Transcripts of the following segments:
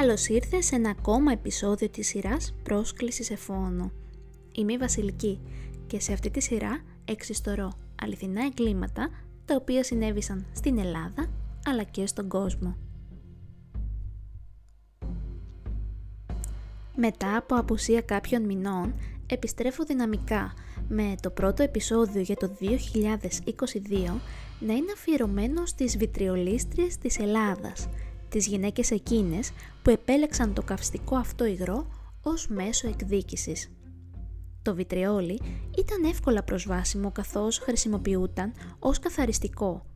Καλώς ήρθες σε ένα ακόμα επεισόδιο της σειράς «Πρόσκληση σε φόνο». Είμαι η Βασιλική και σε αυτή τη σειρά εξιστορώ αληθινά εγκλήματα τα οποία συνέβησαν στην Ελλάδα αλλά και στον κόσμο. Μετά από απουσία κάποιων μηνών επιστρέφω δυναμικά με το πρώτο επεισόδιο για το 2022 να είναι αφιερωμένο στις βιτριολίστριες της Ελλάδας, τις γυναίκες εκείνες που επέλεξαν το καυστικό αυτό υγρό ως μέσο εκδίκησης. Το βιτριόλι ήταν εύκολα προσβάσιμο καθώς χρησιμοποιούταν ως καθαριστικό.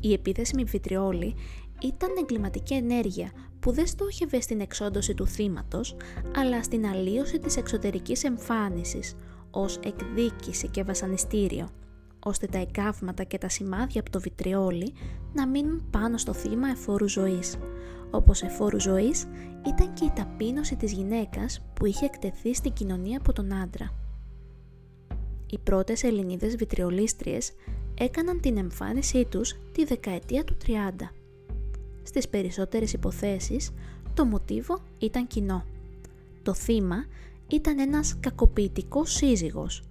Η επίθεση με βιτριόλι ήταν εγκληματική ενέργεια που δεν στόχευε στην εξόντωση του θύματος, αλλά στην αλλίωση της εξωτερικής εμφάνισης, ως εκδίκηση και βασανιστήριο, ώστε τα εκάβματα και τα σημάδια από το βιτριόλι να μείνουν πάνω στο θύμα εφόρου ζωής, όπως εφόρου ζωής ήταν και η ταπείνωση της γυναίκας που είχε εκτεθεί στην κοινωνία από τον άντρα. Οι πρώτες Ελληνίδες βιτριολίστριες έκαναν την εμφάνισή τους τη δεκαετία του 30. Στις περισσότερες υποθέσεις, το μοτίβο ήταν κοινό. Το θύμα ήταν ένας κακοποιητικός σύζυγος,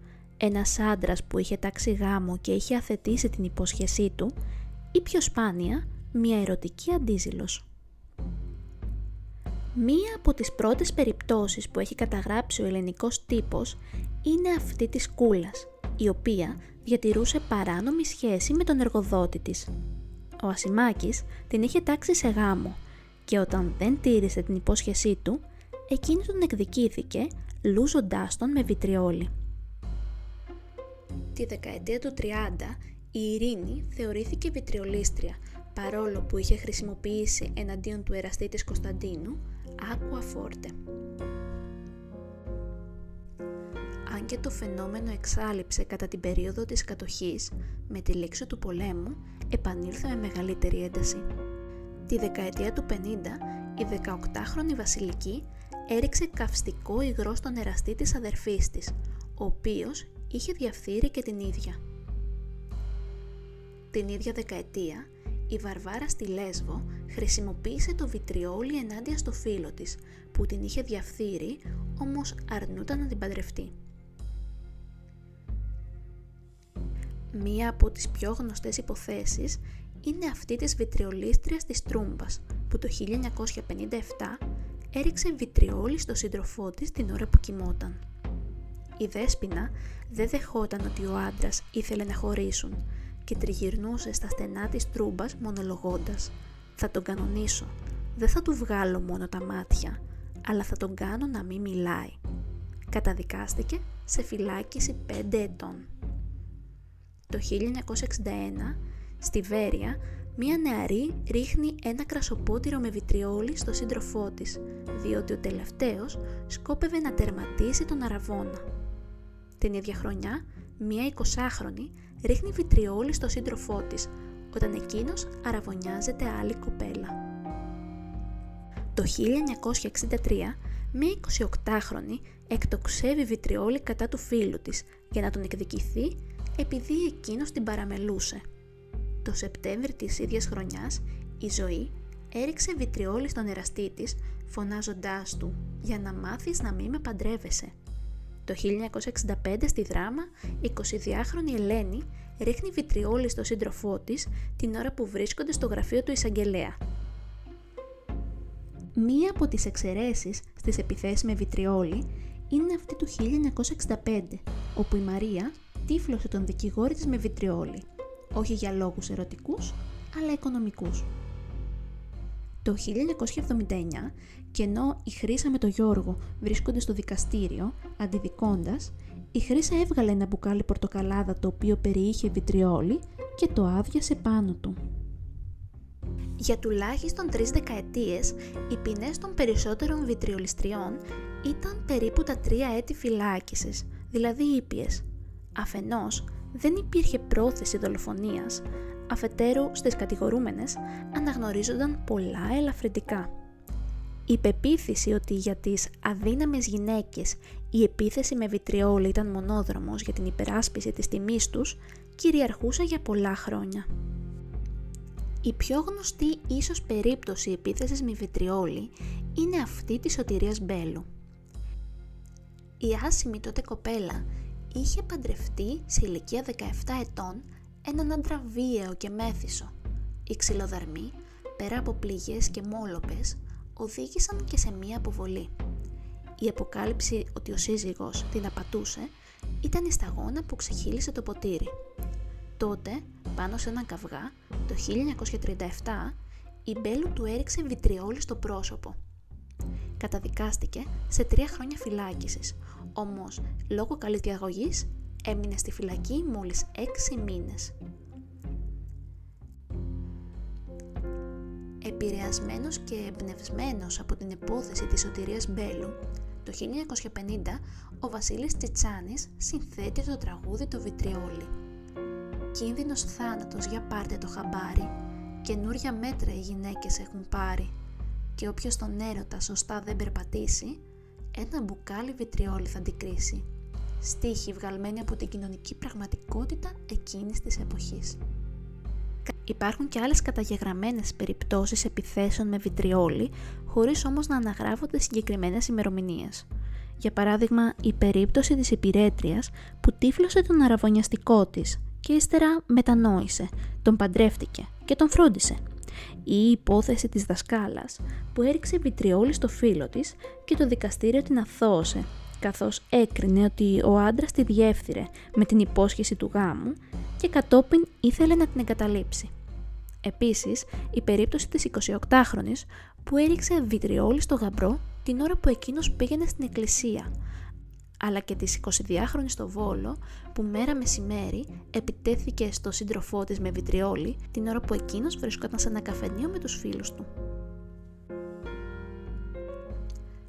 ένας άντρας που είχε τάξει γάμο και είχε αθετήσει την υπόσχεσή του ή πιο σπάνια μια ερωτική αντίζηλος. Μία από τις πρώτες περιπτώσεις που έχει καταγράψει ο ελληνικός τύπος είναι αυτή της Κούλας, η οποία διατηρούσε παράνομη σχέση με τον εργοδότη της. Ο Ασημάκης την είχε τάξει σε γάμο και όταν δεν τήρησε την υπόσχεσή του, εκείνη τον εκδικήθηκε λούζοντάς τον με βιτριόλι. Τη δεκαετία του 30 η Ειρήνη θεωρήθηκε βιτριολίστρια παρόλο που είχε χρησιμοποιήσει εναντίον του εραστή της Κωνσταντίνου Aqua Forte. Αν και το φαινόμενο εξάλληψε κατά την περίοδο της κατοχής, με τη λήξη του πολέμου επανήλθε με μεγαλύτερη ένταση. Τη δεκαετία του 50, η 18χρονη Βασιλική έριξε καυστικό υγρό στον εραστή της αδερφής της, ο οποίος είχε διαφθείρει και την ίδια. Την ίδια δεκαετία, η Βαρβάρα στη Λέσβο χρησιμοποίησε το βιτριόλι ενάντια στο φίλο της, που την είχε διαφθείρει, όμως αρνούταν να την παντρευτεί. Μία από τις πιο γνωστές υποθέσεις είναι αυτή της βιτριολίστριας της Τρούμπας, που το 1957 έριξε βιτριόλι στο σύντροφό της την ώρα που κοιμόταν. Η Δέσποινα δεν δεχόταν ότι ο άντρας ήθελε να χωρίσουν και τριγυρνούσε στα στενά της τρούμπας μονολογώντας «Θα τον κανονίσω, δεν θα του βγάλω μόνο τα μάτια, αλλά θα τον κάνω να μην μιλάει». Καταδικάστηκε σε φυλάκιση 5 ετών. Το 1961, στη Βέρεια, μία νεαρή ρίχνει ένα κρασοπότηρο με βιτριόλι στο σύντροφό της, διότι ο τελευταίος σκόπευε να τερματίσει τον Αραβόνα. Την ίδια χρονιά, μία 20χρονη ρίχνει βιτριόλι στο σύντροφό της, όταν εκείνος αραβωνιάζεται άλλη κοπέλα. Το 1963, μία 28χρονη εκτοξεύει βιτριόλι κατά του φίλου της για να τον εκδικηθεί επειδή εκείνος την παραμελούσε. Το Σεπτέμβρη της ίδιας χρονιάς, η ζωή έριξε βιτριόλι στον εραστή της, φωνάζοντάς του «Για να μάθεις να μην με παντρεύεσαι». Το 1965 στη δράμα, η 22χρονη Ελένη ρίχνει βιτριόλι στο σύντροφό της την ώρα που βρίσκονται στο γραφείο του εισαγγελέα. Μία από τις εξαιρέσεις στις επιθέσεις με βιτριόλι είναι αυτή του 1965, όπου η Μαρία τύφλωσε τον δικηγόρη της με βιτριόλι, όχι για λόγους ερωτικούς, αλλά οικονομικούς. Το 1979, και ενώ η Χρύσα με τον Γιώργο βρίσκονται στο δικαστήριο, αντιδικώντας, η Χρύσα έβγαλε ένα μπουκάλι πορτοκαλάδα το οποίο περιείχε βιτριόλι και το άδειασε πάνω του. Για τουλάχιστον τρεις δεκαετίες, οι ποινές των περισσότερων βιτριολιστριών ήταν περίπου τα τρία έτη φυλάκισης, δηλαδή ήπιες. Αφενός, δεν υπήρχε πρόθεση δολοφονίας, αφετέρου στις κατηγορούμενες αναγνωρίζονταν πολλά ελαφρυντικά. Η πεποίθηση ότι για τις αδύναμες γυναίκες η επίθεση με βιτριόλι ήταν μονόδρομος για την υπεράσπιση της τιμής τους κυριαρχούσε για πολλά χρόνια. Η πιο γνωστή ίσως περίπτωση επίθεσης με βιτριόλι είναι αυτή της σωτηρίας Μπέλου. Η άσημη τότε κοπέλα είχε παντρευτεί σε ηλικία 17 ετών έναν άντρα βίαιο και μέθησο. Οι ξυλοδαρμοί, πέρα από πληγές και μόλοπες, οδήγησαν και σε μία αποβολή. Η αποκάλυψη ότι ο σύζυγος την απατούσε ήταν η σταγόνα που ξεχύλισε το ποτήρι. Τότε, πάνω σε έναν καυγά, το 1937, η Μπέλου του έριξε βιτριόλι στο πρόσωπο. Καταδικάστηκε σε τρία χρόνια φυλάκισης, όμως λόγω καλής διαγωγής έμεινε στη φυλακή μόλις έξι μήνες. Επηρεασμένος και εμπνευσμένος από την υπόθεση της σωτηρίας Μπέλου, το 1950 ο Βασίλης Τσιτσάνης συνθέτει το τραγούδι «Το Βιτριόλι». Κίνδυνος θάνατος για πάρτε το χαμπάρι, καινούρια μέτρα οι γυναίκες έχουν πάρει και όποιος τον έρωτα σωστά δεν περπατήσει, ένα μπουκάλι βιτριόλι θα αντικρίσει. Στίχη βγαλμένη από την κοινωνική πραγματικότητα εκείνης της εποχής. Υπάρχουν και άλλες καταγεγραμμένες περιπτώσεις επιθέσεων με βιτριόλι, χωρίς όμως να αναγράφονται συγκεκριμένες ημερομηνίες. Για παράδειγμα, η περίπτωση της υπηρέτριας που τύφλωσε τον αραβωνιαστικό της και ύστερα μετανόησε, τον παντρεύτηκε και τον φρόντισε. Ή η υπόθεση της δασκάλας που έριξε βιτριόλι στο φίλο της και το δικαστήριο την αθώωσε, καθώς έκρινε ότι ο άντρας τη διεύθυρε με την υπόσχεση του γάμου και κατόπιν ήθελε να την εγκαταλείψει. Επίσης, η περίπτωση της 28χρονης που έριξε βιτριόλι στο γαμπρό την ώρα που εκείνος πήγαινε στην εκκλησία, αλλά και της 22χρονης στο Βόλο που μέρα μεσημέρι επιτέθηκε στο σύντροφό της με βιτριόλι την ώρα που εκείνος βρισκόταν σε ένα καφενείο με τους φίλους του.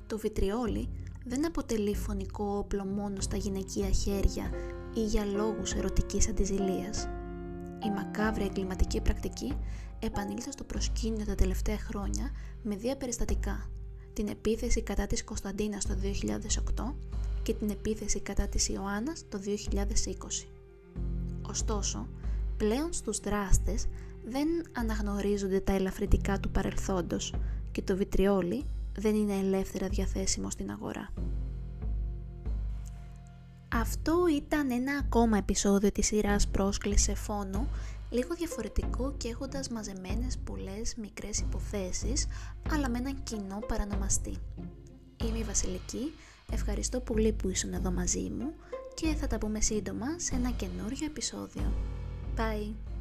Το βιτριόλι δεν αποτελεί φωνικό όπλο μόνο στα γυναικεία χέρια ή για λόγους ερωτικής αντιζηλίας. Η μακάβρια εγκληματική πρακτική επανήλθε στο προσκήνιο τα τελευταία χρόνια με δύο περιστατικά. Την επίθεση κατά της Κωνσταντίνας το 2008 και την επίθεση κατά της Ιωάννας το 2020. Ωστόσο, πλέον στους δράστες δεν αναγνωρίζονται τα ελαφρυτικά του παρελθόντος και το βιτριόλι δεν είναι ελεύθερα διαθέσιμο στην αγορά. Αυτό ήταν ένα ακόμα επεισόδιο της σειράς «Πρόσκληση φόνο», λίγο διαφορετικό και έχοντας μαζεμένες πολλές μικρές υποθέσεις, αλλά με έναν κοινό παρανομαστή. Είμαι η Βασιλική, ευχαριστώ πολύ που ήσουν εδώ μαζί μου και θα τα πούμε σύντομα σε ένα καινούριο επεισόδιο. Bye!